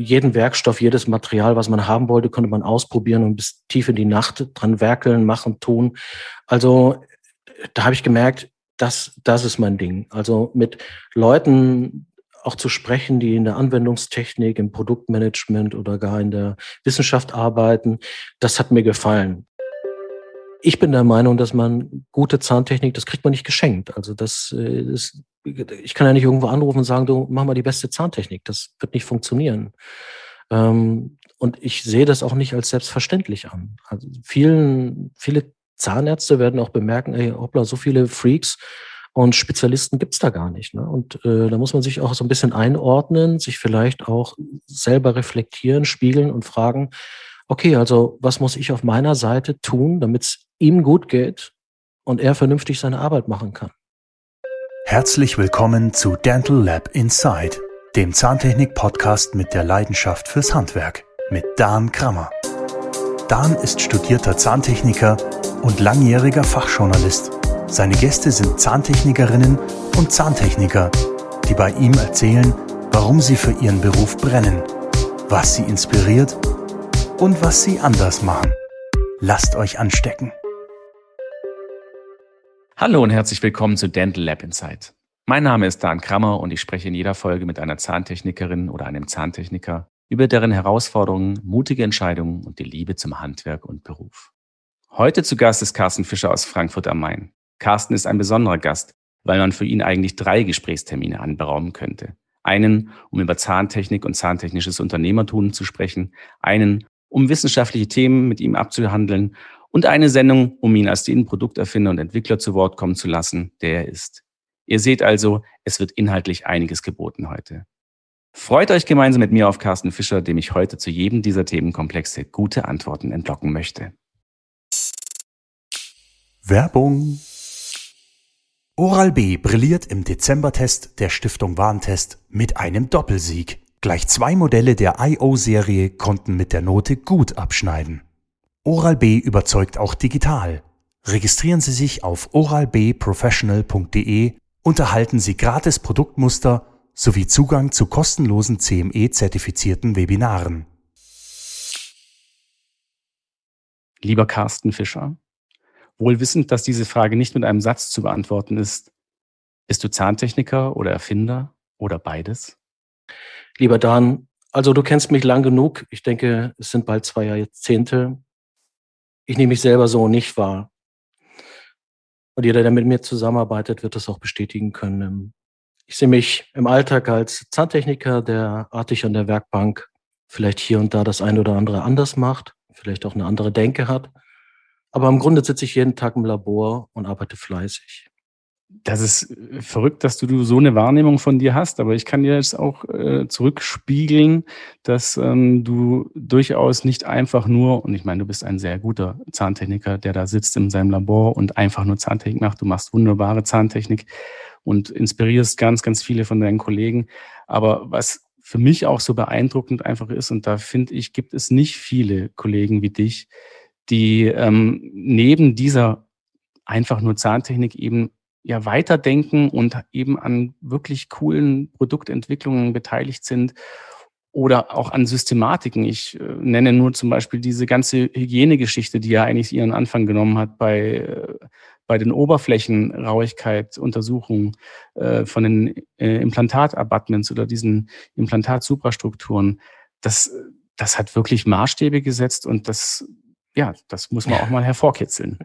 jeden Werkstoff, jedes Material, was man haben wollte, konnte man ausprobieren und bis tief in die Nacht dran werkeln, machen, tun. Also da habe ich gemerkt, das, das ist mein Ding. Also mit Leuten auch zu sprechen, die in der Anwendungstechnik, im Produktmanagement oder gar in der Wissenschaft arbeiten, das hat mir gefallen. Ich bin der Meinung, dass man gute Zahntechnik, das kriegt man nicht geschenkt. Also das ist, äh, ich kann ja nicht irgendwo anrufen und sagen, du mach mal die beste Zahntechnik. Das wird nicht funktionieren. Ähm, und ich sehe das auch nicht als selbstverständlich an. Also vielen, viele Zahnärzte werden auch bemerken, ey, hoppla, so viele Freaks und Spezialisten gibt's da gar nicht. Ne? Und äh, da muss man sich auch so ein bisschen einordnen, sich vielleicht auch selber reflektieren, spiegeln und fragen, okay, also was muss ich auf meiner Seite tun, damit es ihm gut geht und er vernünftig seine Arbeit machen kann. Herzlich willkommen zu Dental Lab Inside, dem Zahntechnik-Podcast mit der Leidenschaft fürs Handwerk mit Dan Krammer. Dan ist studierter Zahntechniker und langjähriger Fachjournalist. Seine Gäste sind Zahntechnikerinnen und Zahntechniker, die bei ihm erzählen, warum sie für ihren Beruf brennen, was sie inspiriert und was sie anders machen. Lasst euch anstecken. Hallo und herzlich willkommen zu Dental Lab Insight. Mein Name ist Dan Krammer und ich spreche in jeder Folge mit einer Zahntechnikerin oder einem Zahntechniker über deren Herausforderungen, mutige Entscheidungen und die Liebe zum Handwerk und Beruf. Heute zu Gast ist Carsten Fischer aus Frankfurt am Main. Carsten ist ein besonderer Gast, weil man für ihn eigentlich drei Gesprächstermine anberaumen könnte. Einen, um über Zahntechnik und zahntechnisches Unternehmertum zu sprechen, einen, um wissenschaftliche Themen mit ihm abzuhandeln und eine Sendung, um ihn als den Produkterfinder und Entwickler zu Wort kommen zu lassen, der er ist. Ihr seht also, es wird inhaltlich einiges geboten heute. Freut euch gemeinsam mit mir auf Carsten Fischer, dem ich heute zu jedem dieser Themenkomplexe gute Antworten entlocken möchte. Werbung Oral-B brilliert im Dezembertest der Stiftung Warentest mit einem Doppelsieg. Gleich zwei Modelle der IO-Serie konnten mit der Note gut abschneiden. Oral-B überzeugt auch digital. Registrieren Sie sich auf oralbprofessional.de und erhalten Sie gratis Produktmuster sowie Zugang zu kostenlosen CME-zertifizierten Webinaren. Lieber Carsten Fischer, wohl wissend, dass diese Frage nicht mit einem Satz zu beantworten ist, bist du Zahntechniker oder Erfinder oder beides? Lieber Dan, also du kennst mich lang genug. Ich denke, es sind bald zwei Jahrzehnte. Ich nehme mich selber so nicht wahr. Und jeder, der mit mir zusammenarbeitet, wird das auch bestätigen können. Ich sehe mich im Alltag als Zahntechniker, der artig an der Werkbank vielleicht hier und da das eine oder andere anders macht, vielleicht auch eine andere Denke hat. Aber im Grunde sitze ich jeden Tag im Labor und arbeite fleißig das ist äh, verrückt, dass du so eine Wahrnehmung von dir hast, aber ich kann dir jetzt auch äh, zurückspiegeln, dass ähm, du durchaus nicht einfach nur, und ich meine, du bist ein sehr guter Zahntechniker, der da sitzt in seinem Labor und einfach nur Zahntechnik macht. Du machst wunderbare Zahntechnik und inspirierst ganz, ganz viele von deinen Kollegen. Aber was für mich auch so beeindruckend einfach ist, und da finde ich, gibt es nicht viele Kollegen wie dich, die ähm, neben dieser einfach nur Zahntechnik eben ja weiterdenken und eben an wirklich coolen Produktentwicklungen beteiligt sind oder auch an Systematiken. Ich äh, nenne nur zum Beispiel diese ganze Hygienegeschichte, die ja eigentlich ihren Anfang genommen hat bei, äh, bei den Oberflächenrauigkeit-Untersuchungen äh, von den äh, Implantatabutments oder diesen Implantatsuprastrukturen. Das, das hat wirklich Maßstäbe gesetzt und das, ja, das muss man auch mal hervorkitzeln.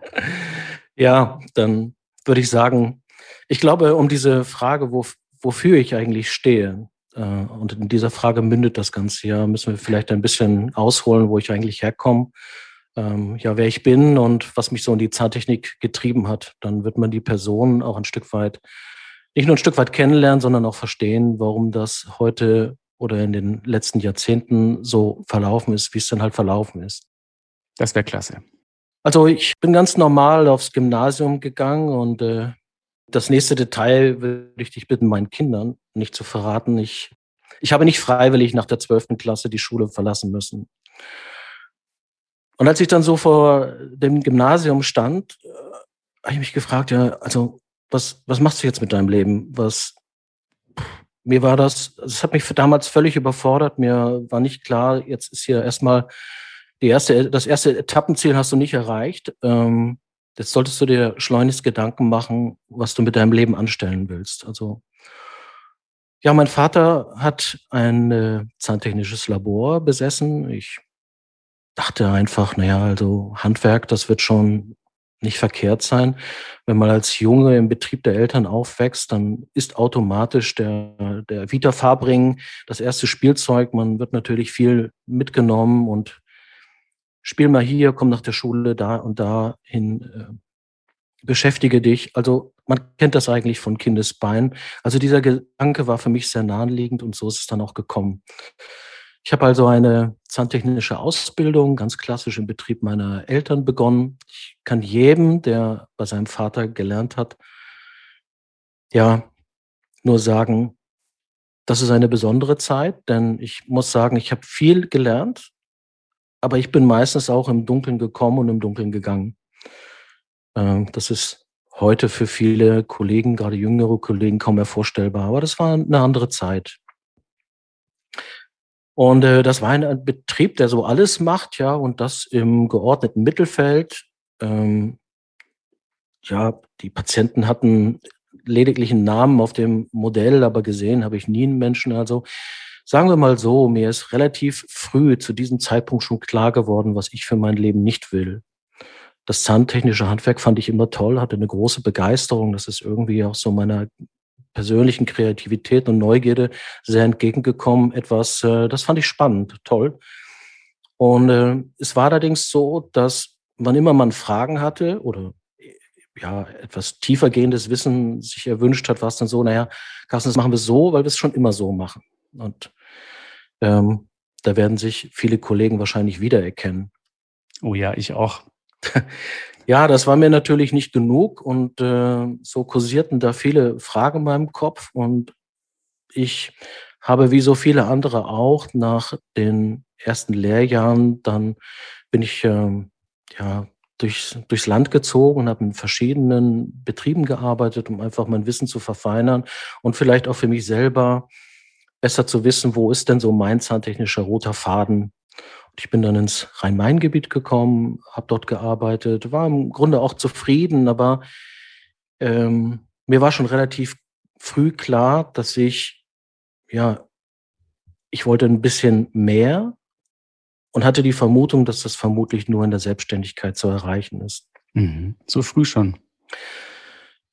Ja, dann würde ich sagen, ich glaube, um diese Frage, wo, wofür ich eigentlich stehe, äh, und in dieser Frage mündet das Ganze ja, müssen wir vielleicht ein bisschen ausholen, wo ich eigentlich herkomme, ähm, ja, wer ich bin und was mich so in die Zahntechnik getrieben hat. Dann wird man die Person auch ein Stück weit, nicht nur ein Stück weit kennenlernen, sondern auch verstehen, warum das heute oder in den letzten Jahrzehnten so verlaufen ist, wie es dann halt verlaufen ist. Das wäre klasse. Also ich bin ganz normal aufs Gymnasium gegangen und äh, das nächste Detail würde ich dich bitten, meinen Kindern nicht zu verraten. Ich, ich habe nicht freiwillig nach der zwölften Klasse die Schule verlassen müssen. Und als ich dann so vor dem Gymnasium stand, äh, habe ich mich gefragt, ja, also was, was machst du jetzt mit deinem Leben? Was, mir war das, das hat mich damals völlig überfordert. Mir war nicht klar, jetzt ist hier erstmal erste, das erste Etappenziel hast du nicht erreicht. Ähm, jetzt solltest du dir schleunigst Gedanken machen, was du mit deinem Leben anstellen willst. Also, ja, mein Vater hat ein äh, zahntechnisches Labor besessen. Ich dachte einfach, naja, also Handwerk, das wird schon nicht verkehrt sein. Wenn man als Junge im Betrieb der Eltern aufwächst, dann ist automatisch der, der Vita Fabring das erste Spielzeug. Man wird natürlich viel mitgenommen und spiel mal hier, komm nach der Schule da und da hin, äh, beschäftige dich. Also man kennt das eigentlich von Kindesbein. Also dieser Gedanke war für mich sehr naheliegend und so ist es dann auch gekommen. Ich habe also eine zahntechnische Ausbildung, ganz klassisch im Betrieb meiner Eltern begonnen. Ich kann jedem, der bei seinem Vater gelernt hat, ja, nur sagen, das ist eine besondere Zeit, denn ich muss sagen, ich habe viel gelernt, aber ich bin meistens auch im Dunkeln gekommen und im Dunkeln gegangen. Ähm, das ist heute für viele Kollegen, gerade jüngere Kollegen, kaum mehr vorstellbar, aber das war eine andere Zeit. Und äh, das war ein Betrieb, der so alles macht, ja, und das im geordneten Mittelfeld. Ähm, ja, die Patienten hatten lediglich einen Namen auf dem Modell, aber gesehen habe ich nie einen Menschen. Also sagen wir mal so, mir ist relativ früh zu diesem Zeitpunkt schon klar geworden, was ich für mein Leben nicht will. Das zahntechnische Handwerk fand ich immer toll, hatte eine große Begeisterung. Das ist irgendwie auch so meiner persönlichen Kreativität und Neugierde sehr entgegengekommen. Etwas, äh, das fand ich spannend, toll. Und äh, es war allerdings so, dass wann immer man Fragen hatte oder ja, etwas tiefergehendes Wissen sich erwünscht hat, war es dann so, naja, Carsten, das machen wir so, weil wir es schon immer so machen. Und ähm, da werden sich viele Kollegen wahrscheinlich wiedererkennen. Oh ja, ich auch. Ja, das war mir natürlich nicht genug und äh, so kursierten da viele Fragen in meinem Kopf und ich habe wie so viele andere auch nach den ersten Lehrjahren, dann bin ich äh, ja durchs, durchs Land gezogen und habe in verschiedenen Betrieben gearbeitet, um einfach mein Wissen zu verfeinern und vielleicht auch für mich selber besser zu wissen, wo ist denn so mein zahntechnischer roter Faden ich bin dann ins Rhein-Main-Gebiet gekommen, habe dort gearbeitet, war im Grunde auch zufrieden, aber ähm, mir war schon relativ früh klar, dass ich, ja, ich wollte ein bisschen mehr und hatte die Vermutung, dass das vermutlich nur in der Selbstständigkeit zu erreichen ist. Mhm. So früh schon.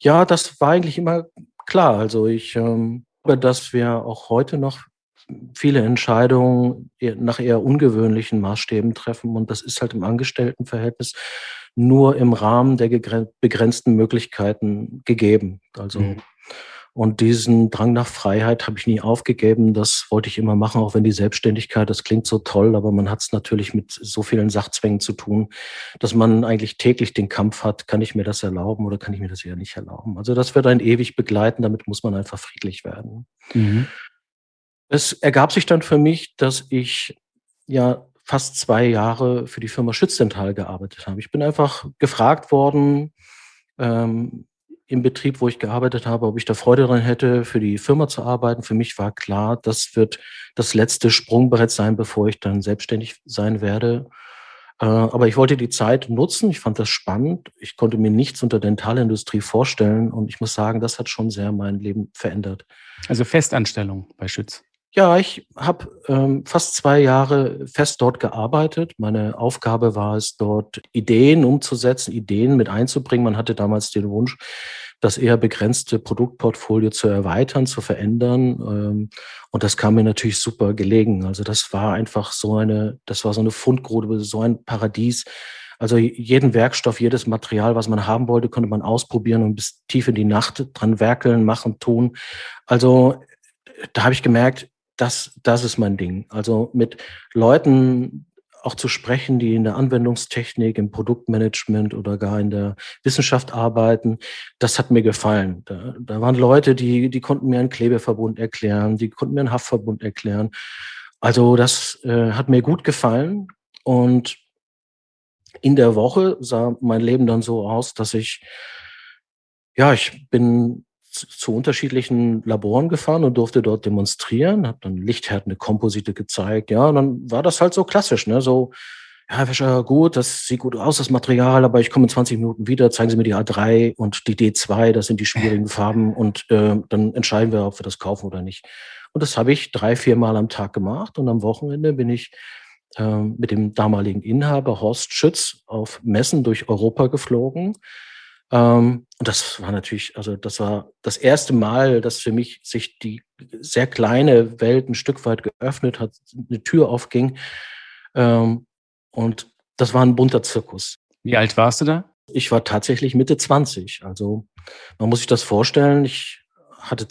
Ja, das war eigentlich immer klar. Also ich ähm, dass wir auch heute noch viele Entscheidungen nach eher ungewöhnlichen Maßstäben treffen. Und das ist halt im Angestelltenverhältnis nur im Rahmen der begrenzten Möglichkeiten gegeben. Also, mhm. Und diesen Drang nach Freiheit habe ich nie aufgegeben. Das wollte ich immer machen, auch wenn die Selbstständigkeit, das klingt so toll, aber man hat es natürlich mit so vielen Sachzwängen zu tun, dass man eigentlich täglich den Kampf hat, kann ich mir das erlauben oder kann ich mir das eher nicht erlauben. Also das wird ein ewig begleiten, damit muss man einfach friedlich werden. Mhm. Es ergab sich dann für mich, dass ich ja fast zwei Jahre für die Firma Schützenthal gearbeitet habe. Ich bin einfach gefragt worden ähm, im Betrieb, wo ich gearbeitet habe, ob ich da Freude daran hätte, für die Firma zu arbeiten. Für mich war klar, das wird das letzte Sprungbrett sein, bevor ich dann selbstständig sein werde. Äh, aber ich wollte die Zeit nutzen. Ich fand das spannend. Ich konnte mir nichts unter Dentalindustrie vorstellen. Und ich muss sagen, das hat schon sehr mein Leben verändert. Also Festanstellung bei Schütz. Ja, ich habe ähm, fast zwei Jahre fest dort gearbeitet. Meine Aufgabe war es, dort Ideen umzusetzen, Ideen mit einzubringen. Man hatte damals den Wunsch, das eher begrenzte Produktportfolio zu erweitern, zu verändern. Ähm, und das kam mir natürlich super gelegen. Also das war einfach so eine, das war so eine Fundgrube, so ein Paradies. Also jeden Werkstoff, jedes Material, was man haben wollte, konnte man ausprobieren und bis tief in die Nacht dran werkeln, machen, tun. Also da habe ich gemerkt, das, das ist mein Ding. Also mit Leuten auch zu sprechen, die in der Anwendungstechnik, im Produktmanagement oder gar in der Wissenschaft arbeiten, das hat mir gefallen. Da, da waren Leute, die, die konnten mir einen Klebeverbund erklären, die konnten mir einen Haftverbund erklären. Also das äh, hat mir gut gefallen und in der Woche sah mein Leben dann so aus, dass ich, ja, ich bin zu unterschiedlichen Laboren gefahren und durfte dort demonstrieren, habe dann lichthärtende Komposite gezeigt, ja, und dann war das halt so klassisch, ne, so, ja, Fischer, gut, das sieht gut aus, das Material, aber ich komme in 20 Minuten wieder, zeigen Sie mir die A3 und die D2, das sind die schwierigen Farben und äh, dann entscheiden wir, ob wir das kaufen oder nicht. Und das habe ich drei, vier Mal am Tag gemacht und am Wochenende bin ich äh, mit dem damaligen Inhaber Horst Schütz auf Messen durch Europa geflogen ähm, und das war natürlich, also das war das erste Mal, dass für mich sich die sehr kleine Welt ein Stück weit geöffnet hat, eine Tür aufging. Ähm, und das war ein bunter Zirkus. Wie alt warst du da? Ich war tatsächlich Mitte 20. Also man muss sich das vorstellen. Ich hatte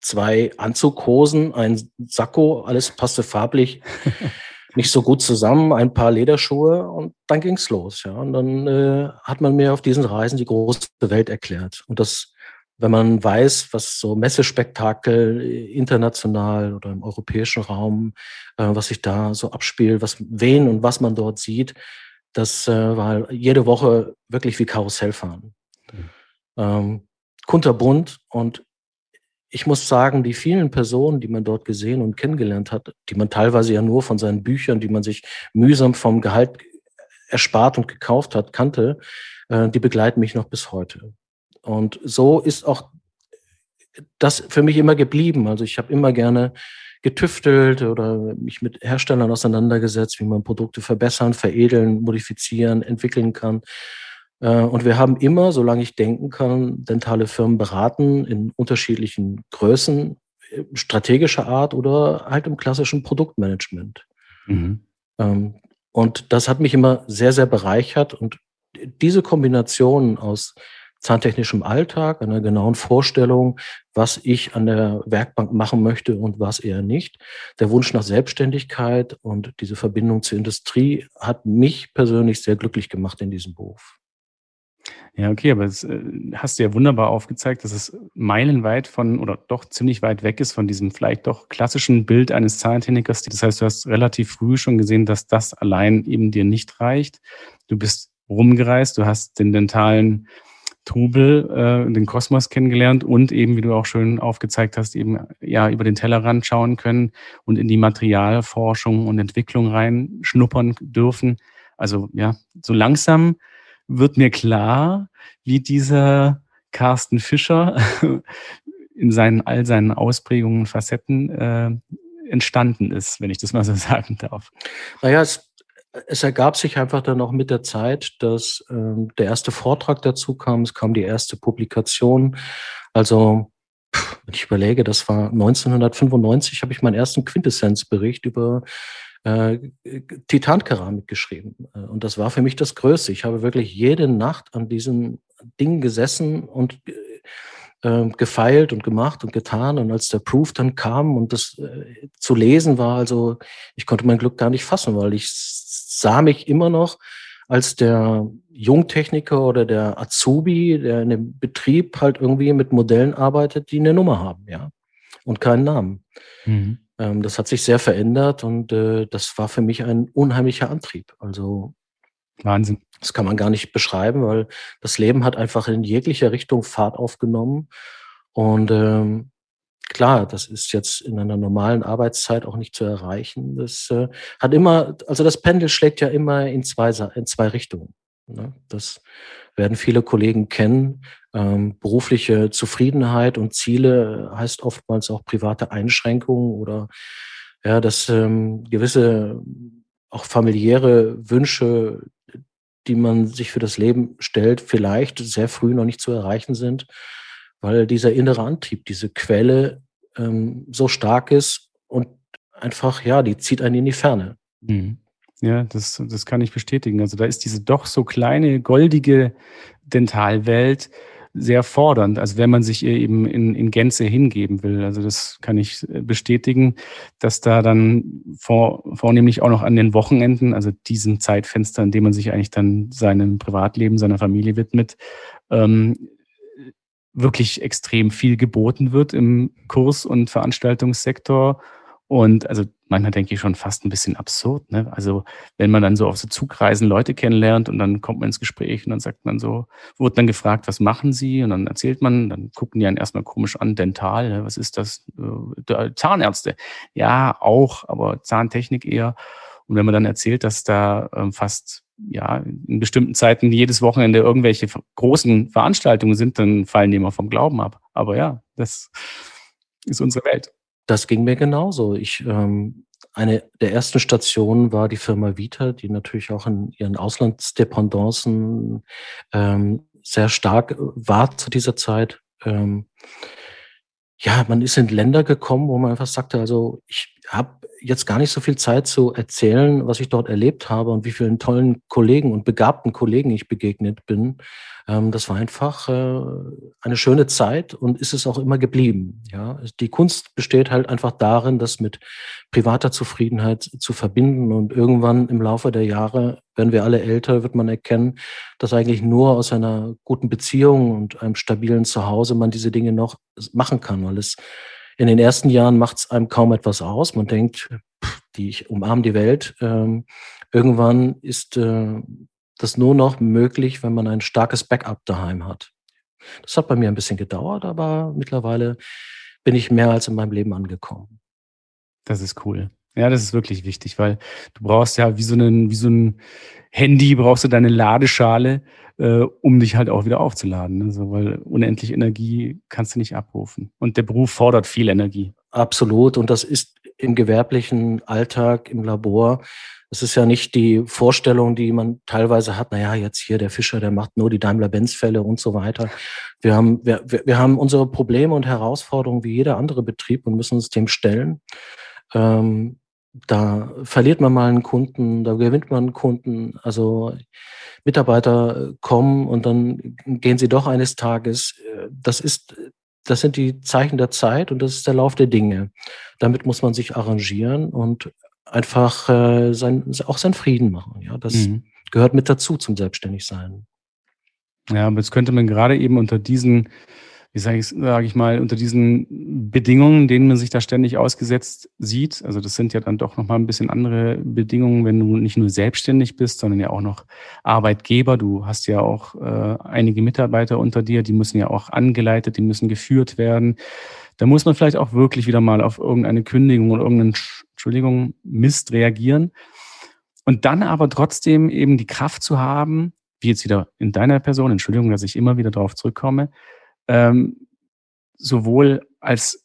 zwei Anzughosen, ein Sakko, alles passte farblich. nicht so gut zusammen, ein paar Lederschuhe und dann ging's los. Ja. Und dann äh, hat man mir auf diesen Reisen die große Welt erklärt. Und das, wenn man weiß, was so Messespektakel äh, international oder im europäischen Raum, äh, was sich da so abspielt, was wen und was man dort sieht, das äh, war jede Woche wirklich wie Karussellfahren. Mhm. Ähm, kunterbunt und ich muss sagen, die vielen Personen, die man dort gesehen und kennengelernt hat, die man teilweise ja nur von seinen Büchern, die man sich mühsam vom Gehalt erspart und gekauft hat, kannte, äh, die begleiten mich noch bis heute. Und so ist auch das für mich immer geblieben. Also ich habe immer gerne getüftelt oder mich mit Herstellern auseinandergesetzt, wie man Produkte verbessern, veredeln, modifizieren, entwickeln kann. Äh, und wir haben immer, solange ich denken kann, dentale Firmen beraten in unterschiedlichen Größen, äh, strategischer Art oder halt im klassischen Produktmanagement. Mhm. Ähm, und das hat mich immer sehr, sehr bereichert. Und diese Kombination aus zahntechnischem Alltag, einer genauen Vorstellung, was ich an der Werkbank machen möchte und was eher nicht. Der Wunsch nach Selbstständigkeit und diese Verbindung zur Industrie hat mich persönlich sehr glücklich gemacht in diesem Beruf. Ja, okay, aber das äh, hast du ja wunderbar aufgezeigt, dass es meilenweit von oder doch ziemlich weit weg ist von diesem vielleicht doch klassischen Bild eines Zahntechnikers. Das heißt, du hast relativ früh schon gesehen, dass das allein eben dir nicht reicht. Du bist rumgereist, du hast den dentalen Trubel, äh, den Kosmos kennengelernt und eben, wie du auch schön aufgezeigt hast, eben ja über den Tellerrand schauen können und in die Materialforschung und Entwicklung reinschnuppern dürfen. Also ja, so langsam wird mir klar, wie dieser Carsten Fischer in seinen all seinen Ausprägungen und Facetten äh, entstanden ist, wenn ich das mal so sagen darf. Naja, es, es ergab sich einfach dann auch mit der Zeit, dass äh, der erste Vortrag dazu kam, es kam die erste Publikation. Also wenn ich überlege, das war 1995, habe ich meinen ersten Quintessenzbericht über äh, Titankeramik geschrieben. Äh, und das war für mich das Größte. Ich habe wirklich jede Nacht an diesem Ding gesessen und äh, gefeilt und gemacht und getan. Und als der Proof dann kam und das äh, zu lesen war, also ich konnte mein Glück gar nicht fassen, weil ich sah mich immer noch als der Jungtechniker oder der Azubi, der in dem Betrieb halt irgendwie mit Modellen arbeitet, die eine Nummer haben, ja, und keinen Namen. Mhm. Ähm, das hat sich sehr verändert und äh, das war für mich ein unheimlicher Antrieb. Also Wahnsinn. Das kann man gar nicht beschreiben, weil das Leben hat einfach in jeglicher Richtung Fahrt aufgenommen. Und ähm, klar, das ist jetzt in einer normalen Arbeitszeit auch nicht zu erreichen. Das äh, hat immer, also das Pendel schlägt ja immer in zwei, in zwei Richtungen. Ne? Das werden viele Kollegen kennen. Ähm, berufliche Zufriedenheit und Ziele heißt oftmals auch private Einschränkungen oder ja, dass ähm, gewisse auch familiäre Wünsche, die man sich für das Leben stellt, vielleicht sehr früh noch nicht zu erreichen sind, weil dieser innere Antrieb, diese Quelle ähm, so stark ist und einfach, ja, die zieht einen in die Ferne. Mhm. Ja, das, das kann ich bestätigen. Also da ist diese doch so kleine, goldige Dentalwelt sehr fordernd, also wenn man sich ihr eben in, in Gänze hingeben will. Also das kann ich äh, bestätigen, dass da dann vor, vornehmlich auch noch an den Wochenenden, also diesen Zeitfenster, in dem man sich eigentlich dann seinem Privatleben, seiner Familie widmet, ähm, wirklich extrem viel geboten wird im Kurs- und Veranstaltungssektor Und also manchmal denke ich schon fast ein bisschen absurd. Ne? Also wenn man dann so auf so Zugreisen Leute kennenlernt und dann kommt man ins Gespräch und dann sagt man so, wurde dann gefragt, was machen Sie? Und dann erzählt man, dann gucken die einen erstmal komisch an, dental, ne? was ist das? Äh, Zahnärzte. Ja, auch, aber Zahntechnik eher. Und wenn man dann erzählt, dass da ähm, fast ja in bestimmten Zeiten jedes Wochenende irgendwelche großen Veranstaltungen sind, dann fallen die immer vom Glauben ab. Aber ja, das ist unsere Welt. Das ging mir genauso. Ich, ähm, eine der ersten Stationen war die Firma Vita, die natürlich auch in ihren Auslandsdependancen ähm, sehr stark war zu dieser Zeit. Ähm, ja, man ist in Länder gekommen, wo man einfach sagte, also ich habe jetzt gar nicht so viel Zeit zu erzählen, was ich dort erlebt habe und wie vielen tollen Kollegen und begabten Kollegen ich begegnet bin. Ähm, das war einfach äh, eine schöne Zeit und ist es auch immer geblieben. Ja, die Kunst besteht halt einfach darin, das mit privater Zufriedenheit zu verbinden und irgendwann im Laufe der Jahre, wenn wir alle älter, wird man erkennen, dass eigentlich nur aus einer guten Beziehung und einem stabilen Zuhause man diese Dinge noch machen kann, weil es in den ersten Jahren macht es einem kaum etwas aus. Man denkt, pff, die, ich umarme die Welt. Ähm, irgendwann ist äh, das nur noch möglich, wenn man ein starkes Backup daheim hat. Das hat bei mir ein bisschen gedauert, aber mittlerweile bin ich mehr als in meinem Leben angekommen. Das ist cool. Ja, das ist wirklich wichtig, weil du brauchst ja wie so, einen, wie so ein Handy, brauchst du deine Ladeschale, äh, um dich halt auch wieder aufzuladen. Ne? So, weil unendlich Energie kannst du nicht abrufen. Und der Beruf fordert viel Energie. Absolut. Und das ist im gewerblichen Alltag, im Labor, es ist ja nicht die Vorstellung, die man teilweise hat, naja, jetzt hier der Fischer, der macht nur die Daimler-Benz-Fälle und so weiter. Wir haben, wir, wir haben unsere Probleme und Herausforderungen wie jeder andere Betrieb und müssen uns dem stellen. Ähm, da verliert man mal einen Kunden, da gewinnt man einen Kunden. Also Mitarbeiter kommen und dann gehen sie doch eines Tages. Das ist, das sind die Zeichen der Zeit und das ist der Lauf der Dinge. Damit muss man sich arrangieren und einfach äh, sein, auch seinen Frieden machen. Ja, das mhm. gehört mit dazu zum Selbstständigsein. Ja, aber jetzt könnte man gerade eben unter diesen wie sage ich, sag ich mal, unter diesen Bedingungen, denen man sich da ständig ausgesetzt sieht. Also das sind ja dann doch nochmal ein bisschen andere Bedingungen, wenn du nicht nur selbstständig bist, sondern ja auch noch Arbeitgeber. Du hast ja auch äh, einige Mitarbeiter unter dir, die müssen ja auch angeleitet, die müssen geführt werden. Da muss man vielleicht auch wirklich wieder mal auf irgendeine Kündigung oder irgendeinen, Entschuldigung, Mist reagieren. Und dann aber trotzdem eben die Kraft zu haben, wie jetzt wieder in deiner Person, Entschuldigung, dass ich immer wieder darauf zurückkomme, ähm, sowohl als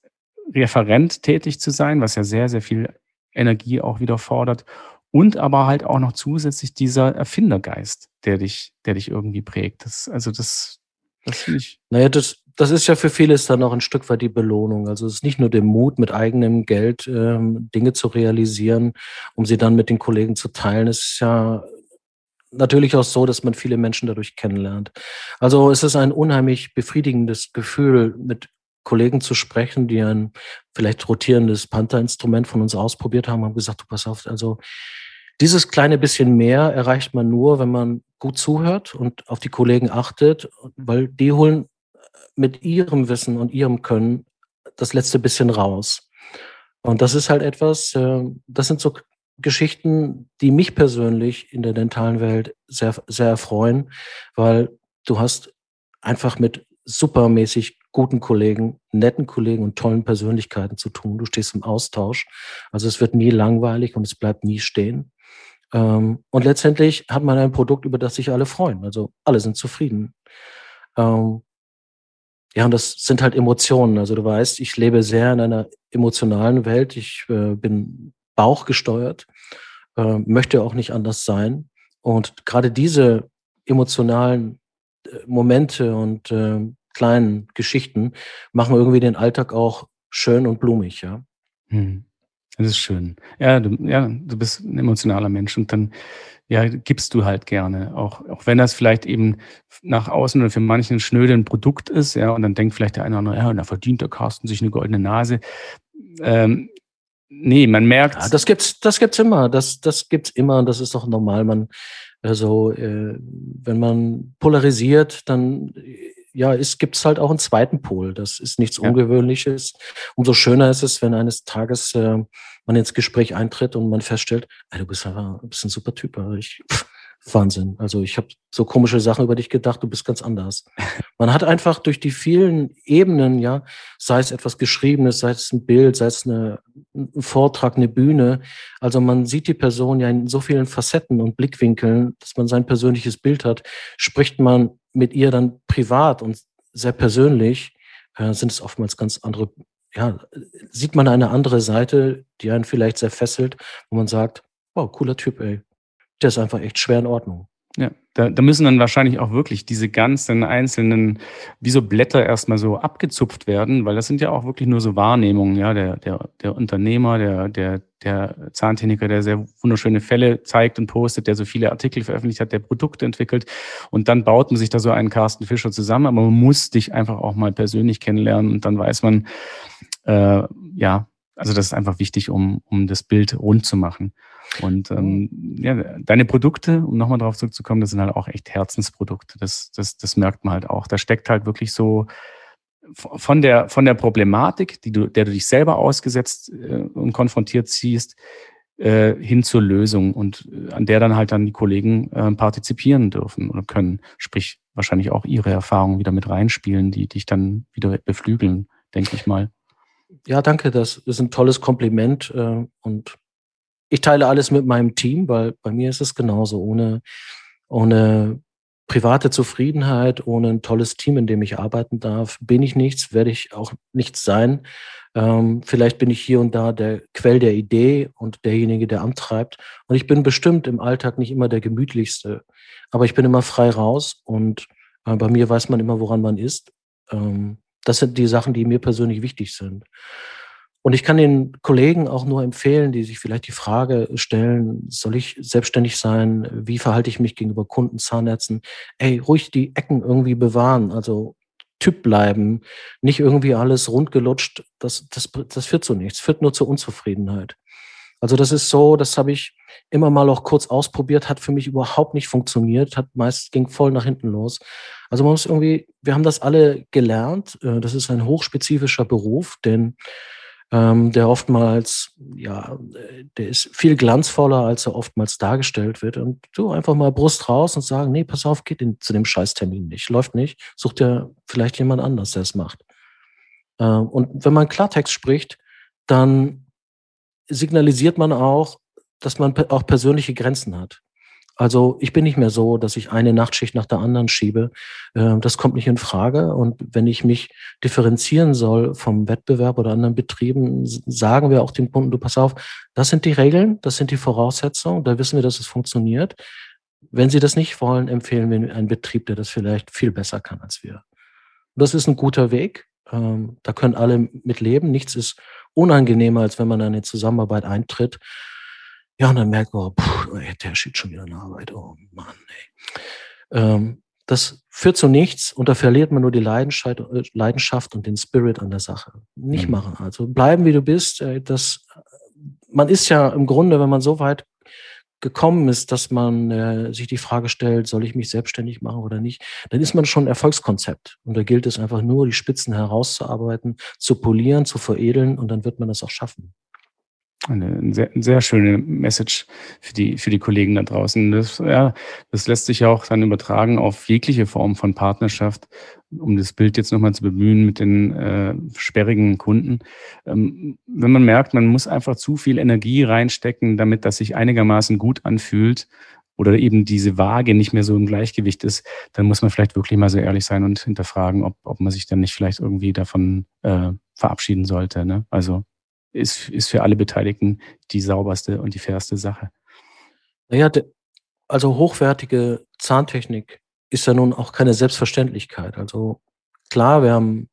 Referent tätig zu sein, was ja sehr, sehr viel Energie auch wieder fordert, und aber halt auch noch zusätzlich dieser Erfindergeist, der dich, der dich irgendwie prägt. Das, also das, das finde ich. Naja, das, das ist ja für viele ist dann auch ein Stück weit die Belohnung. Also es ist nicht nur der Mut, mit eigenem Geld ähm, Dinge zu realisieren, um sie dann mit den Kollegen zu teilen. Es ist ja natürlich auch so, dass man viele Menschen dadurch kennenlernt. Also es ist ein unheimlich befriedigendes Gefühl, mit Kollegen zu sprechen, die ein vielleicht rotierendes Panther-Instrument von uns ausprobiert haben, haben gesagt, du pass auf, also dieses kleine bisschen mehr erreicht man nur, wenn man gut zuhört und auf die Kollegen achtet, weil die holen mit ihrem Wissen und ihrem Können das letzte bisschen raus. Und das ist halt etwas, äh, das sind so Geschichten, die mich persönlich in der dentalen Welt sehr, sehr erfreuen, weil du hast einfach mit supermäßig guten Kollegen, netten Kollegen und tollen Persönlichkeiten zu tun. Du stehst im Austausch. Also es wird nie langweilig und es bleibt nie stehen. Ähm, und letztendlich hat man ein Produkt, über das sich alle freuen. Also alle sind zufrieden. Ähm, ja, und das sind halt Emotionen. Also du weißt, ich lebe sehr in einer emotionalen Welt. Ich äh, bin bauchgesteuert, äh, möchte auch nicht anders sein. Und gerade diese emotionalen äh, Momente und äh, kleinen Geschichten machen irgendwie den Alltag auch schön und blumig, ja. Hm. Das ist schön. Ja du, ja, du bist ein emotionaler Mensch und dann ja, gibst du halt gerne. Auch, auch wenn das vielleicht eben nach außen oder für manchen schnöde ein Produkt ist, ja, und dann denkt vielleicht der eine oder andere, ja, und da verdient der Carsten sich eine goldene Nase. Ähm, Nee, man merkt. Ja, das gibt's, das gibt's immer. Das, das gibt's immer. Das ist doch normal. Man, also, äh, wenn man polarisiert, dann ja, es gibt halt auch einen zweiten Pol. Das ist nichts ja. Ungewöhnliches. Umso schöner ist es, wenn eines Tages äh, man ins Gespräch eintritt und man feststellt, ey, du bist einfach du bist ein super Typ. Ich, Wahnsinn. Also ich habe so komische Sachen über dich gedacht, du bist ganz anders. Man hat einfach durch die vielen Ebenen, ja, sei es etwas Geschriebenes, sei es ein Bild, sei es eine, ein Vortrag, eine Bühne. Also man sieht die Person ja in so vielen Facetten und Blickwinkeln, dass man sein persönliches Bild hat. Spricht man mit ihr dann privat und sehr persönlich, äh, sind es oftmals ganz andere, ja, sieht man eine andere Seite, die einen vielleicht sehr fesselt, wo man sagt, wow, cooler Typ, ey der ist einfach echt schwer in Ordnung. Ja, da, da müssen dann wahrscheinlich auch wirklich diese ganzen einzelnen, wie so Blätter erstmal so abgezupft werden, weil das sind ja auch wirklich nur so Wahrnehmungen, ja, der, der, der Unternehmer, der, der, der Zahntechniker, der sehr wunderschöne Fälle zeigt und postet, der so viele Artikel veröffentlicht hat, der Produkte entwickelt und dann baut man sich da so einen Carsten Fischer zusammen, aber man muss dich einfach auch mal persönlich kennenlernen und dann weiß man, äh, ja, also das ist einfach wichtig, um, um das Bild rund zu machen. Und ähm, ja, deine Produkte, um nochmal drauf zurückzukommen, das sind halt auch echt Herzensprodukte. Das, das, das merkt man halt auch. Da steckt halt wirklich so von der, von der Problematik, die du, der du dich selber ausgesetzt äh, und konfrontiert siehst, äh, hin zur Lösung und äh, an der dann halt dann die Kollegen äh, partizipieren dürfen oder können. Sprich, wahrscheinlich auch ihre Erfahrungen wieder mit reinspielen, die dich dann wieder beflügeln, denke ich mal. Ja, danke. Das ist ein tolles Kompliment. Äh, und ich teile alles mit meinem Team, weil bei mir ist es genauso. Ohne, ohne private Zufriedenheit, ohne ein tolles Team, in dem ich arbeiten darf, bin ich nichts, werde ich auch nichts sein. Ähm, vielleicht bin ich hier und da der Quell der Idee und derjenige, der antreibt. Und ich bin bestimmt im Alltag nicht immer der gemütlichste, aber ich bin immer frei raus und äh, bei mir weiß man immer, woran man ist. Ähm, das sind die Sachen, die mir persönlich wichtig sind. Und ich kann den Kollegen auch nur empfehlen, die sich vielleicht die Frage stellen, soll ich selbstständig sein? Wie verhalte ich mich gegenüber Kunden, Zahnärzten? Ey, ruhig die Ecken irgendwie bewahren. Also Typ bleiben, nicht irgendwie alles rundgelutscht. Das, das, das führt zu nichts, führt nur zur Unzufriedenheit. Also das ist so, das habe ich immer mal auch kurz ausprobiert, hat für mich überhaupt nicht funktioniert, hat meist ging voll nach hinten los. Also man muss irgendwie, wir haben das alle gelernt. Äh, das ist ein hochspezifischer Beruf, denn ähm, der oftmals, ja, der ist viel glanzvoller, als er oftmals dargestellt wird. Und du einfach mal Brust raus und sagen, nee, pass auf, geht in, zu dem Scheißtermin nicht, läuft nicht, such dir vielleicht jemand anders, der es macht. Ähm, und wenn man Klartext spricht, dann signalisiert man auch, dass man auch persönliche Grenzen hat. Also ich bin nicht mehr so, dass ich eine Nachtschicht nach der anderen schiebe. Ähm, das kommt nicht in Frage. Und wenn ich mich differenzieren soll vom Wettbewerb oder anderen Betrieben, sagen wir auch dem Kunden, du pass auf, das sind die Regeln, das sind die Voraussetzungen, da wissen wir, dass es funktioniert. Wenn Sie das nicht wollen, empfehlen wir einen Betrieb, der das vielleicht viel besser kann als wir. Das ist ein guter Weg. Ähm, da können alle mit leben. Nichts ist unangenehmer, als wenn man in eine Zusammenarbeit eintritt ja, und dann merkt man, puh, der steht schon wieder in Arbeit. Oh Mann, ey. Ähm, das führt zu nichts und da verliert man nur die Leidenschaft, äh, Leidenschaft und den Spirit an der Sache. Nicht mhm. machen. Also bleiben, wie du bist. Das, man ist ja im Grunde, wenn man so weit gekommen ist, dass man äh, sich die Frage stellt, soll ich mich selbstständig machen oder nicht, dann ist man schon ein Erfolgskonzept. Und da gilt es einfach nur, die Spitzen herauszuarbeiten, zu polieren, zu veredeln und dann wird man das auch schaffen eine sehr, sehr schöne Message für die, für die Kollegen da draußen. Das, ja, das lässt sich auch dann übertragen auf jegliche Form von Partnerschaft, um das Bild jetzt nochmal zu bemühen mit den äh, sperrigen Kunden. Ähm, wenn man merkt, man muss einfach zu viel Energie reinstecken, damit das sich einigermaßen gut anfühlt oder eben diese Waage nicht mehr so im Gleichgewicht ist, dann muss man vielleicht wirklich mal so ehrlich sein und hinterfragen, ob, ob man sich dann nicht vielleicht irgendwie davon äh, verabschieden sollte. Ne? Also ist, ist für alle Beteiligten die sauberste und die fairste Sache. Naja, also hochwertige Zahntechnik ist ja nun auch keine Selbstverständlichkeit. Also klar, wir haben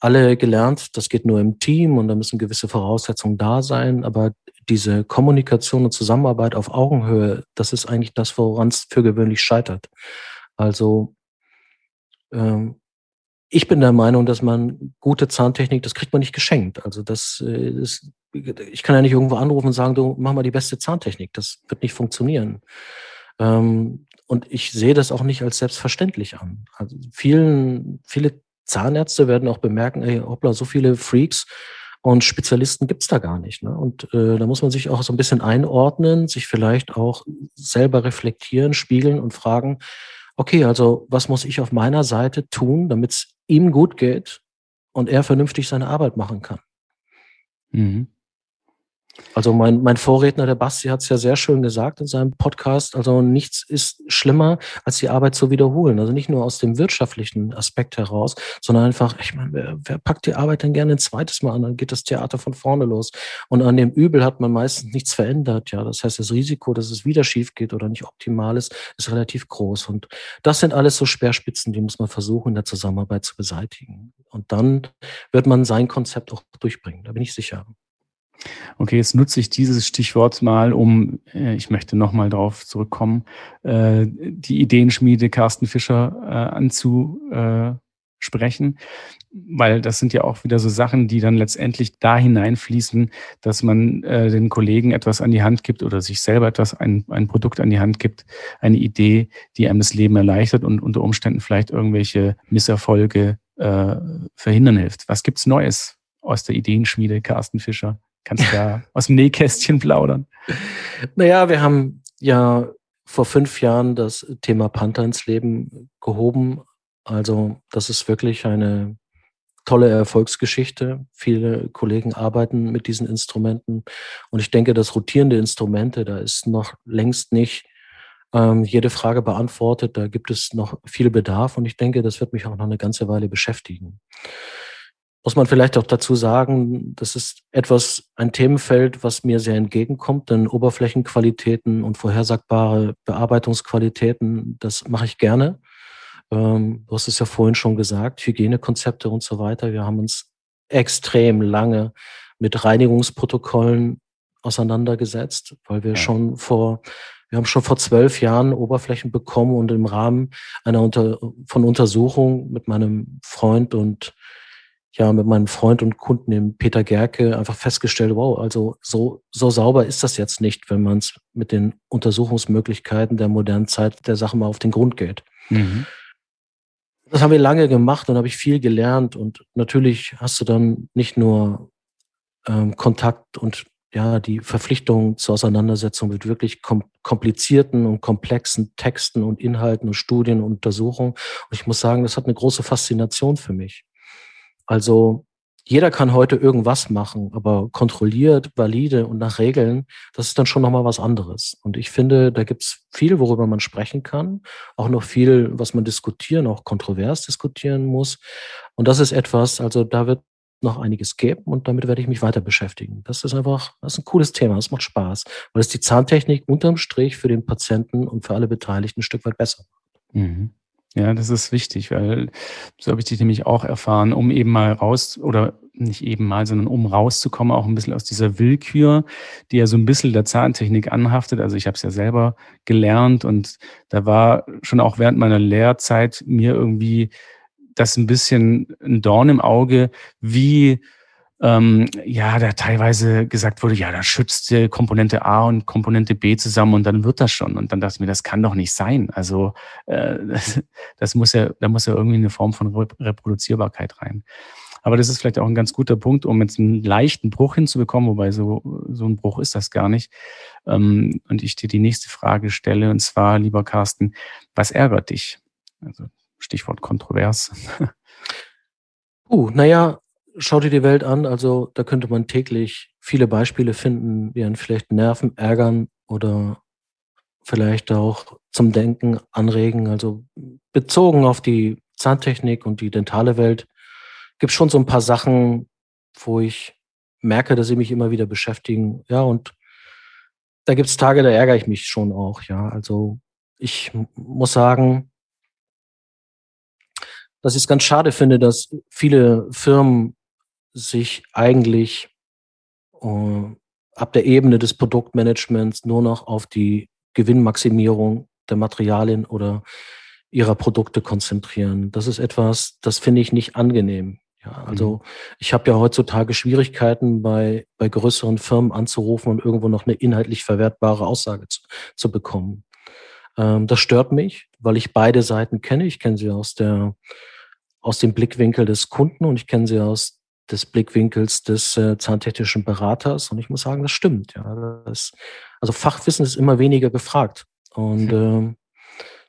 alle gelernt, das geht nur im Team und da müssen gewisse Voraussetzungen da sein, aber diese Kommunikation und Zusammenarbeit auf Augenhöhe, das ist eigentlich das, woran es für gewöhnlich scheitert. Also ähm, ich bin der Meinung, dass man gute Zahntechnik, das kriegt man nicht geschenkt. Also das ist, äh, ich kann ja nicht irgendwo anrufen und sagen, du mach mal die beste Zahntechnik. Das wird nicht funktionieren. Ähm, und ich sehe das auch nicht als selbstverständlich an. Also vielen, viele Zahnärzte werden auch bemerken, ey, hoppla, so viele Freaks und Spezialisten gibt's da gar nicht. Ne? Und äh, da muss man sich auch so ein bisschen einordnen, sich vielleicht auch selber reflektieren, spiegeln und fragen, okay, also was muss ich auf meiner Seite tun, damit es ihm gut geht und er vernünftig seine Arbeit machen kann. Mhm. Also mein, mein Vorredner, der Basti, hat es ja sehr schön gesagt in seinem Podcast. Also nichts ist schlimmer, als die Arbeit zu wiederholen. Also nicht nur aus dem wirtschaftlichen Aspekt heraus, sondern einfach, ich meine, wer, wer packt die Arbeit denn gerne ein zweites Mal an? Dann geht das Theater von vorne los. Und an dem Übel hat man meistens nichts verändert. Ja, das heißt, das Risiko, dass es wieder schief geht oder nicht optimal ist, ist relativ groß. Und das sind alles so Speerspitzen, die muss man versuchen, in der Zusammenarbeit zu beseitigen. Und dann wird man sein Konzept auch durchbringen. Da bin ich sicher. Okay, jetzt nutze ich dieses Stichwort mal, um, äh, ich möchte nochmal darauf zurückkommen, äh, die Ideenschmiede Carsten Fischer äh, anzusprechen, weil das sind ja auch wieder so Sachen, die dann letztendlich da hineinfließen, dass man den Kollegen etwas an die Hand gibt oder sich selber etwas, ein, ein Produkt an die Hand gibt, eine Idee, die einem das Leben erleichtert und unter Umständen vielleicht irgendwelche Misserfolge äh, verhindern hilft. Was gibt's Neues aus der Ideenschmiede Carsten Fischer? Kannst du da aus dem Nähkästchen plaudern? Naja, wir haben ja vor fünf Jahren das Thema Panther ins Leben gehoben. Also das ist wirklich eine tolle Erfolgsgeschichte. Viele Kollegen arbeiten mit diesen Instrumenten. Und ich denke, dass rotierende Instrumente, da ist noch längst nicht ähm, jede Frage beantwortet. Da gibt es noch viel Bedarf. Und ich denke, das wird mich auch noch eine ganze Weile beschäftigen muss man vielleicht auch dazu sagen, das ist etwas, ein Themenfeld, was mir sehr entgegenkommt, denn Oberflächenqualitäten und vorhersagbare Bearbeitungsqualitäten, das mache ich gerne. Ähm, du hast es ja vorhin schon gesagt, Hygienekonzepte und so weiter. Wir haben uns extrem lange mit Reinigungsprotokollen auseinandergesetzt, weil wir ja. schon vor, wir haben schon vor zwölf Jahren Oberflächen bekommen und im Rahmen einer Unter von Untersuchung mit meinem Freund und ja mit meinem Freund und Kunden, dem Peter Gerke, einfach festgestellt, wow, also so, so sauber ist das jetzt nicht, wenn man es mit den Untersuchungsmöglichkeiten der modernen Zeit der Sache mal auf den Grund geht. Mhm. Das haben wir lange gemacht und habe ich viel gelernt. Und natürlich hast du dann nicht nur ähm, Kontakt und ja, die Verpflichtung zur Auseinandersetzung mit wirklich kom komplizierten und komplexen Texten und Inhalten und Studien und Untersuchungen. Und ich muss sagen, das hat eine große Faszination für mich. Also jeder kann heute irgendwas machen, aber kontrolliert, valide und nach Regeln, das ist dann schon nochmal was anderes. Und ich finde, da gibt's viel, worüber man sprechen kann, auch noch viel, was man diskutieren, auch kontrovers diskutieren muss. Und das ist etwas, also da wird noch einiges geben und damit werde ich mich weiter beschäftigen. Das ist einfach, das ist ein cooles Thema, das macht Spaß, weil es die Zahntechnik unterm Strich für den Patienten und für alle Beteiligten ein Stück weit besser macht. Mhm. Ja, das ist wichtig, weil so habe ich dich nämlich auch erfahren, um eben mal raus oder nicht eben mal, sondern um rauszukommen, auch ein bisschen aus dieser Willkür, die ja so ein bisschen der Zahntechnik anhaftet. Also ich habe es ja selber gelernt und da war schon auch während meiner Lehrzeit mir irgendwie das ein bisschen ein Dorn im Auge, wie ähm, ja, da teilweise gesagt wurde, ja, da schützt Komponente A und Komponente B zusammen und dann wird das schon. Und dann dachte ich mir, das kann doch nicht sein. Also äh, das, das muss ja, da muss ja irgendwie eine Form von Reproduzierbarkeit rein. Aber das ist vielleicht auch ein ganz guter Punkt, um jetzt einen leichten Bruch hinzubekommen, wobei so, so ein Bruch ist das gar nicht. Ähm, und ich dir die nächste Frage stelle, und zwar, lieber Carsten, was ärgert dich? Also Stichwort kontrovers. Uh, naja, schau dir die Welt an, also da könnte man täglich viele Beispiele finden, die einen vielleicht nerven, ärgern oder vielleicht auch zum Denken anregen. Also bezogen auf die Zahntechnik und die dentale Welt gibt es schon so ein paar Sachen, wo ich merke, dass sie mich immer wieder beschäftigen. Ja, und da gibt es Tage, da ärgere ich mich schon auch. Ja, also ich muss sagen, dass ich es ganz schade finde, dass viele Firmen sich eigentlich äh, ab der Ebene des Produktmanagements nur noch auf die Gewinnmaximierung der Materialien oder ihrer Produkte konzentrieren. Das ist etwas, das finde ich nicht angenehm. Ja, also mhm. ich habe ja heutzutage Schwierigkeiten bei, bei größeren Firmen anzurufen und irgendwo noch eine inhaltlich verwertbare Aussage zu, zu bekommen. Ähm, das stört mich, weil ich beide Seiten kenne. Ich kenne sie aus der aus dem Blickwinkel des Kunden und ich kenne sie aus des Blickwinkels des äh, zahntechnischen Beraters. Und ich muss sagen, das stimmt. Ja, das, also Fachwissen ist immer weniger gefragt. Und äh,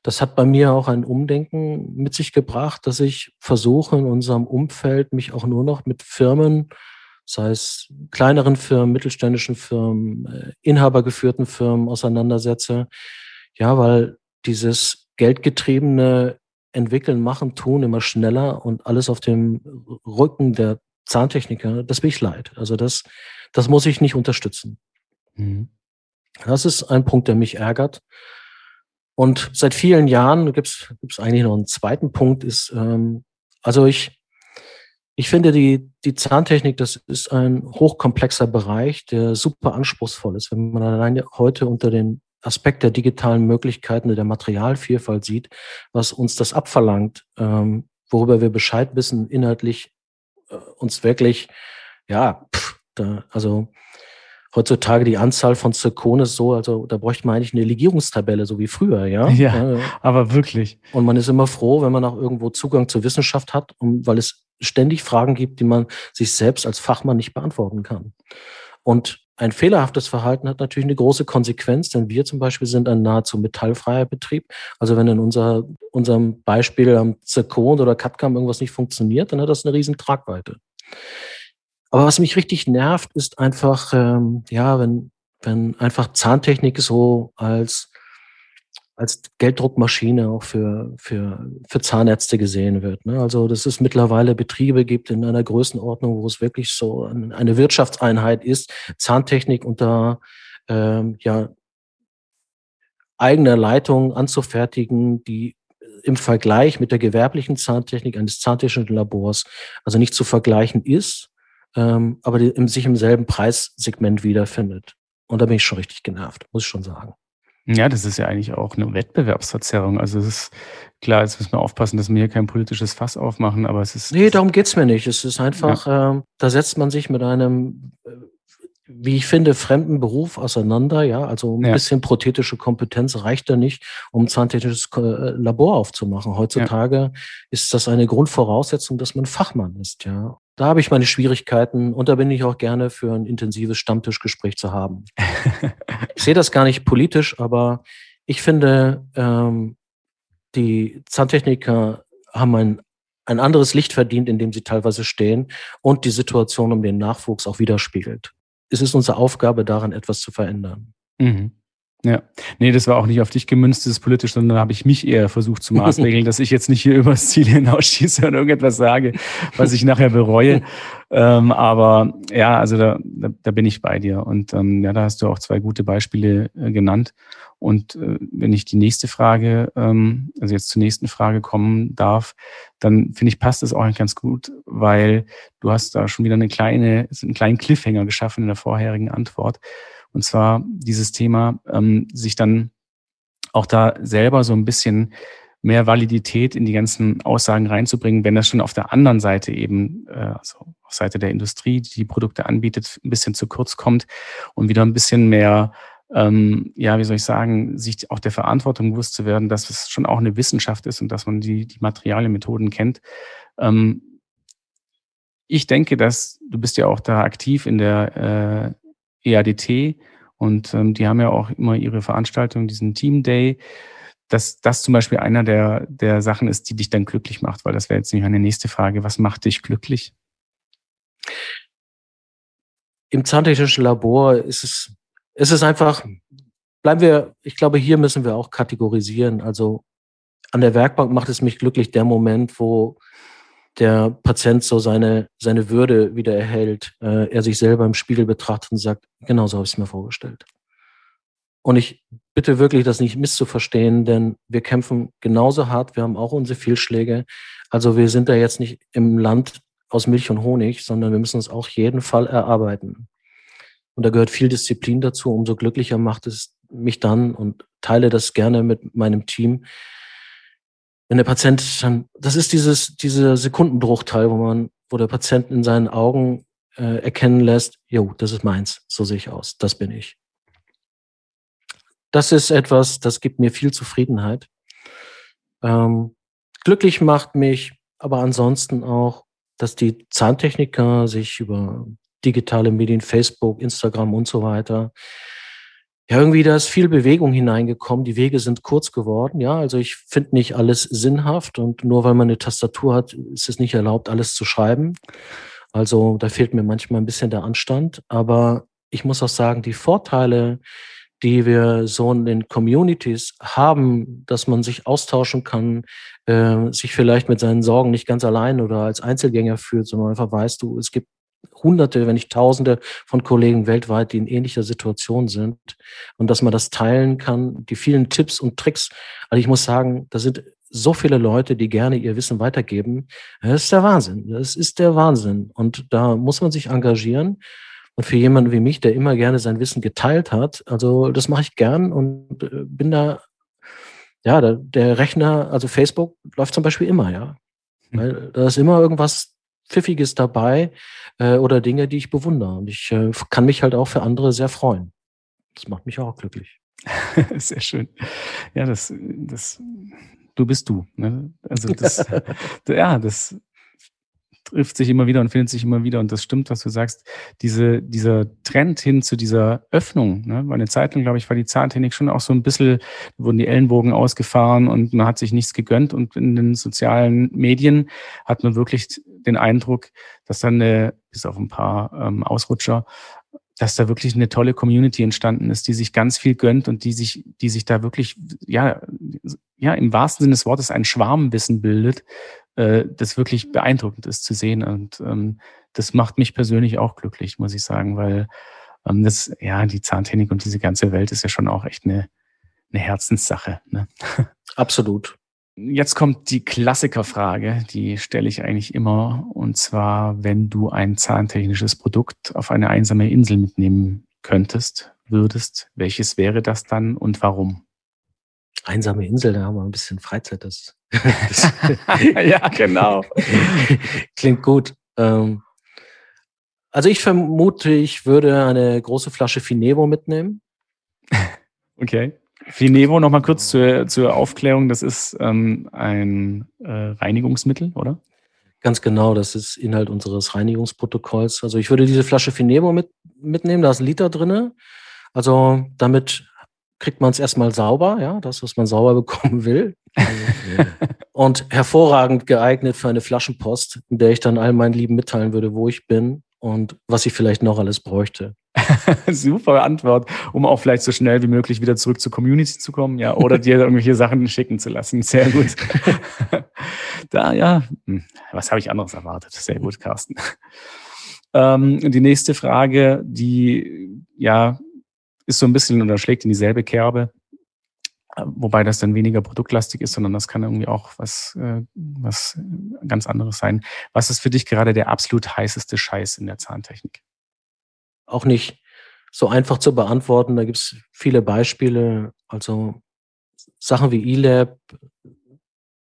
das hat bei mir auch ein Umdenken mit sich gebracht, dass ich versuche in unserem Umfeld mich auch nur noch mit Firmen, sei es kleineren Firmen, mittelständischen Firmen, äh, inhabergeführten Firmen auseinandersetze. Ja, weil dieses geldgetriebene Entwickeln, Machen, Tun immer schneller und alles auf dem Rücken der Zahntechniker, das bin ich leid. Also das, das muss ich nicht unterstützen. Mhm. Das ist ein Punkt, der mich ärgert. Und seit vielen Jahren gibt es eigentlich noch einen zweiten Punkt, ist, ähm, also ich, ich finde, die, die Zahntechnik, das ist ein hochkomplexer Bereich, der super anspruchsvoll ist. Wenn man alleine heute unter den Aspekt der digitalen Möglichkeiten, der Materialvielfalt sieht, was uns das abverlangt, ähm, worüber wir Bescheid wissen, inhaltlich uns wirklich, ja, pff, da, also heutzutage die Anzahl von Zirkonen ist so, also da bräuchte man eigentlich eine Legierungstabelle, so wie früher, ja? Ja, aber wirklich. Und man ist immer froh, wenn man auch irgendwo Zugang zur Wissenschaft hat, um, weil es ständig Fragen gibt, die man sich selbst als Fachmann nicht beantworten kann. Und ein fehlerhaftes Verhalten hat natürlich eine große Konsequenz, denn wir zum Beispiel sind ein nahezu metallfreier Betrieb. Also wenn in unser, unserem Beispiel am Zirkon oder Katcam irgendwas nicht funktioniert, dann hat das eine riesen Tragweite. Aber was mich richtig nervt, ist einfach, ähm, ja, wenn, wenn einfach Zahntechnik so als, als Gelddruckmaschine auch für, für, für Zahnärzte gesehen wird. Ne? Also, dass es mittlerweile Betriebe gibt in einer Größenordnung, wo es wirklich so eine Wirtschaftseinheit ist, Zahntechnik unter, ähm, ja, eigener Leitung anzufertigen, die im Vergleich mit der gewerblichen Zahntechnik eines zahntechnischen Labors also nicht zu vergleichen ist ähm, aber die, im, sich im selben Preissegment wiederfindet. Und da bin ich schon richtig genervt, muss ich schon sagen. Ja, das ist ja eigentlich auch eine Wettbewerbsverzerrung. Also es ist klar, jetzt müssen wir aufpassen, dass wir hier kein politisches Fass aufmachen, aber es ist. Nee, darum geht's mir nicht. Es ist einfach, ja. ähm, da setzt man sich mit einem äh, wie ich finde, fremden Beruf auseinander. Ja, also ein ja. bisschen prothetische Kompetenz reicht da nicht, um ein zahntechnisches äh, Labor aufzumachen. Heutzutage ja. ist das eine Grundvoraussetzung, dass man Fachmann ist. Ja, da habe ich meine Schwierigkeiten und da bin ich auch gerne für ein intensives Stammtischgespräch zu haben. ich sehe das gar nicht politisch, aber ich finde, ähm, die Zahntechniker haben ein ein anderes Licht verdient, in dem sie teilweise stehen und die Situation um den Nachwuchs auch widerspiegelt es ist unsere Aufgabe, daran etwas zu verändern. Mhm. Ja, nee, das war auch nicht auf dich gemünzt, das ist politisch, sondern da habe ich mich eher versucht zu maßregeln, dass ich jetzt nicht hier übers Ziel hinausschieße und irgendetwas sage, was ich nachher bereue. ähm, aber ja, also da, da, da, bin ich bei dir. Und ähm, ja, da hast du auch zwei gute Beispiele äh, genannt. Und äh, wenn ich die nächste Frage, ähm, also jetzt zur nächsten Frage kommen darf, dann finde ich, passt das auch ganz gut, weil du hast da schon wieder eine kleine, einen kleinen Cliffhanger geschaffen in der vorherigen Antwort. Und zwar dieses Thema, ähm, sich dann auch da selber so ein bisschen mehr Validität in die ganzen Aussagen reinzubringen, wenn das schon auf der anderen Seite eben, äh, also auf Seite der Industrie, die die Produkte anbietet, ein bisschen zu kurz kommt und wieder ein bisschen mehr ähm, ja, wie soll ich sagen, sich auch der Verantwortung bewusst zu werden, dass es schon auch eine Wissenschaft ist und dass man die, die Materialien, Methoden kennt. Ähm, ich denke, dass du bist ja auch da aktiv in der äh, EADT und ähm, die haben ja auch immer ihre Veranstaltung, diesen Team Day, dass das zum Beispiel einer der, der Sachen ist, die dich dann glücklich macht, weil das wäre jetzt nämlich eine nächste Frage. Was macht dich glücklich? Im zahntechnischen Labor ist es es ist einfach, bleiben wir, ich glaube, hier müssen wir auch kategorisieren. Also an der Werkbank macht es mich glücklich der Moment, wo der Patient so seine, seine Würde wieder erhält, äh, er sich selber im Spiegel betrachtet und sagt, genau so habe ich es mir vorgestellt. Und ich bitte wirklich, das nicht misszuverstehen, denn wir kämpfen genauso hart, wir haben auch unsere Fehlschläge. Also wir sind da jetzt nicht im Land aus Milch und Honig, sondern wir müssen es auch jeden Fall erarbeiten. Und da gehört viel Disziplin dazu. Umso glücklicher macht es mich dann und teile das gerne mit meinem Team. Wenn der Patient dann, das ist dieses, dieser Sekundenbruchteil, wo man, wo der Patient in seinen Augen äh, erkennen lässt, jo, das ist meins, so sehe ich aus, das bin ich. das ist etwas, das gibt mir viel Zufriedenheit. Ähm, glücklich macht mich aber ansonsten auch, dass die Zahntechniker sich über digitale Medien, Facebook, Instagram und so weiter, ja, irgendwie da ist viel Bewegung hineingekommen. Die Wege sind kurz geworden. Ja, also ich finde nicht alles sinnhaft und nur weil man eine Tastatur hat, ist es nicht erlaubt, alles zu schreiben. Also da fehlt mir manchmal ein bisschen der Anstand. Aber ich muss auch sagen, die Vorteile, die wir so in den Communities haben, dass man sich austauschen kann, äh, sich vielleicht mit seinen Sorgen nicht ganz allein oder als Einzelgänger fühlt, sondern einfach weißt du, es gibt Hunderte, wenn nicht Tausende von Kollegen weltweit, die in ähnlicher Situation sind und dass man das teilen kann, die vielen Tipps und Tricks. Also ich muss sagen, da sind so viele Leute, die gerne ihr Wissen weitergeben. Das ist der Wahnsinn. Das ist der Wahnsinn. Und da muss man sich engagieren. Und für jemanden wie mich, der immer gerne sein Wissen geteilt hat, also das mache ich gern und äh, bin da, ja, der, Rechner, also Facebook läuft zum Beispiel immer, ja. Hm. Weil da ist immer irgendwas Pfiffiges dabei äh, oder Dinge, die ich bewundere. Und ich äh, kann mich halt auch für andere sehr freuen. Das macht mich auch glücklich. sehr schön. Ja, das, das, du bist du. Ne? Also das, ja, das trifft sich immer wieder und findet sich immer wieder. Und das stimmt, was du sagst. Diese, dieser Trend hin zu dieser Öffnung, ne? weil eine Zeit lang, glaube ich, war die Zahntechnik schon auch so ein bisschen, wurden die Ellenbogen ausgefahren und man hat sich nichts gegönnt. Und in den sozialen Medien hat man wirklich den Eindruck, dass dann eine, bis auf ein paar ähm, Ausrutscher, dass da wirklich eine tolle Community entstanden ist, die sich ganz viel gönnt und die sich, die sich da wirklich, ja, ja, im wahrsten Sinne des Wortes ein Schwarmwissen bildet, äh, das wirklich beeindruckend ist zu sehen. Und ähm, das macht mich persönlich auch glücklich, muss ich sagen, weil ähm, das, ja, die Zahntechnik und diese ganze Welt ist ja schon auch echt eine, eine Herzenssache. Ne? Absolut. Jetzt kommt die Klassikerfrage, die stelle ich eigentlich immer. Und zwar, wenn du ein zahntechnisches Produkt auf eine einsame Insel mitnehmen könntest, würdest, welches wäre das dann und warum? Einsame Insel, da haben wir ein bisschen Freizeit. Das, das ja, genau. Klingt gut. Ähm, also ich vermute, ich würde eine große Flasche Finevo mitnehmen. Okay. Finevo, nochmal kurz zur, zur Aufklärung, das ist ähm, ein äh, Reinigungsmittel, oder? Ganz genau, das ist Inhalt unseres Reinigungsprotokolls. Also ich würde diese Flasche Finevo mit, mitnehmen, da ist ein Liter drin. Also damit kriegt man es erstmal sauber, ja, das, was man sauber bekommen will. und hervorragend geeignet für eine Flaschenpost, in der ich dann all meinen Lieben mitteilen würde, wo ich bin und was ich vielleicht noch alles bräuchte. Super Antwort, um auch vielleicht so schnell wie möglich wieder zurück zur Community zu kommen, ja, oder dir irgendwelche Sachen schicken zu lassen. Sehr gut. da, ja, hm, was habe ich anderes erwartet? Sehr gut, Carsten. Ähm, die nächste Frage, die ja ist so ein bisschen oder schlägt in dieselbe Kerbe, wobei das dann weniger produktlastig ist, sondern das kann irgendwie auch was, äh, was ganz anderes sein. Was ist für dich gerade der absolut heißeste Scheiß in der Zahntechnik? auch nicht so einfach zu beantworten. Da gibt es viele Beispiele. Also Sachen wie eLab,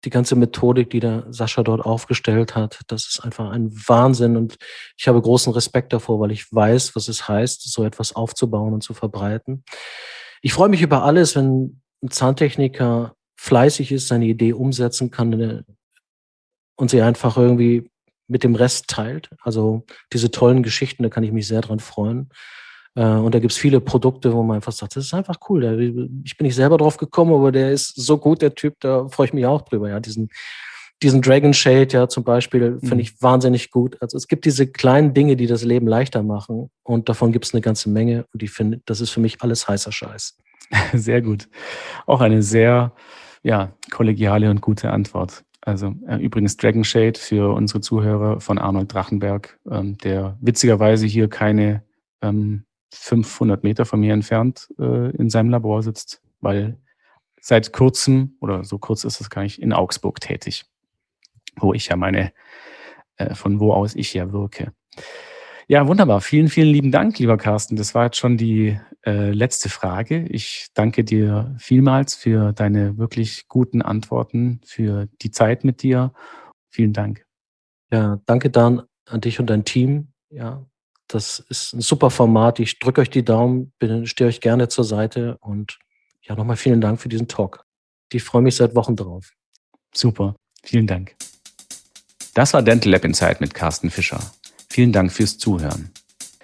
die ganze Methodik, die der Sascha dort aufgestellt hat, das ist einfach ein Wahnsinn und ich habe großen Respekt davor, weil ich weiß, was es heißt, so etwas aufzubauen und zu verbreiten. Ich freue mich über alles, wenn ein Zahntechniker fleißig ist, seine Idee umsetzen kann äh, und sie einfach irgendwie mit dem Rest teilt. Also diese tollen Geschichten, da kann ich mich sehr dran freuen. Äh, und da gibt es viele Produkte, wo man einfach sagt, das ist einfach cool. Ich bin nicht selber drauf gekommen, aber der ist so gut, der Typ, da freue ich mich auch drüber. Ja, diesen, diesen Dragon Shade, ja, zum Beispiel, finde mhm. ich wahnsinnig gut. Also es gibt diese kleinen Dinge, die das Leben leichter machen. Und davon gibt es eine ganze Menge. Und ich finde, das ist für mich alles heißer Scheiß. Sehr gut. Auch eine sehr, ja, kollegiale und gute Antwort. Also äh, übrigens Dragon Shade für unsere Zuhörer von Arnold Drachenberg, ähm, der witzigerweise hier keine ähm, 500 Meter von mir entfernt äh, in seinem Labor sitzt, weil seit kurzem, oder so kurz ist es gar nicht, in Augsburg tätig, wo ich ja meine, äh, von wo aus ich ja wirke. Ja, wunderbar. Vielen, vielen lieben Dank, lieber Carsten. Das war jetzt schon die äh, letzte Frage. Ich danke dir vielmals für deine wirklich guten Antworten, für die Zeit mit dir. Vielen Dank. Ja, danke Dan an dich und dein Team. Ja, das ist ein super Format. Ich drücke euch die Daumen, stehe euch gerne zur Seite und ja, nochmal vielen Dank für diesen Talk. Ich freue mich seit Wochen drauf. Super. Vielen Dank. Das war Dental Lab Insight mit Carsten Fischer. Vielen Dank fürs Zuhören.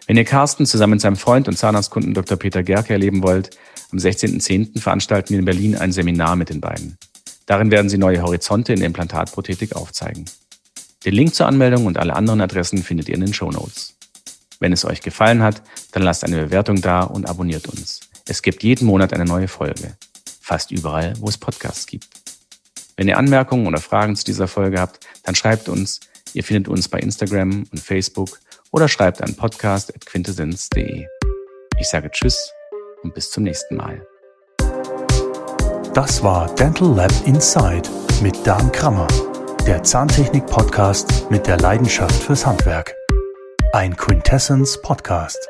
Wenn ihr Carsten zusammen mit seinem Freund und Zahnarztkunden Dr. Peter Gerke erleben wollt, am 16.10. veranstalten wir in Berlin ein Seminar mit den beiden. Darin werden sie neue Horizonte in der Implantatprothetik aufzeigen. Den Link zur Anmeldung und alle anderen Adressen findet ihr in den Show Notes. Wenn es euch gefallen hat, dann lasst eine Bewertung da und abonniert uns. Es gibt jeden Monat eine neue Folge. Fast überall, wo es Podcasts gibt. Wenn ihr Anmerkungen oder Fragen zu dieser Folge habt, dann schreibt uns. Ihr findet uns bei Instagram und Facebook oder schreibt an podcast.quintessenz.de. Ich sage Tschüss und bis zum nächsten Mal. Das war Dental Lab Inside mit Dan Krammer, der Zahntechnik-Podcast mit der Leidenschaft fürs Handwerk. Ein Quintessence Podcast.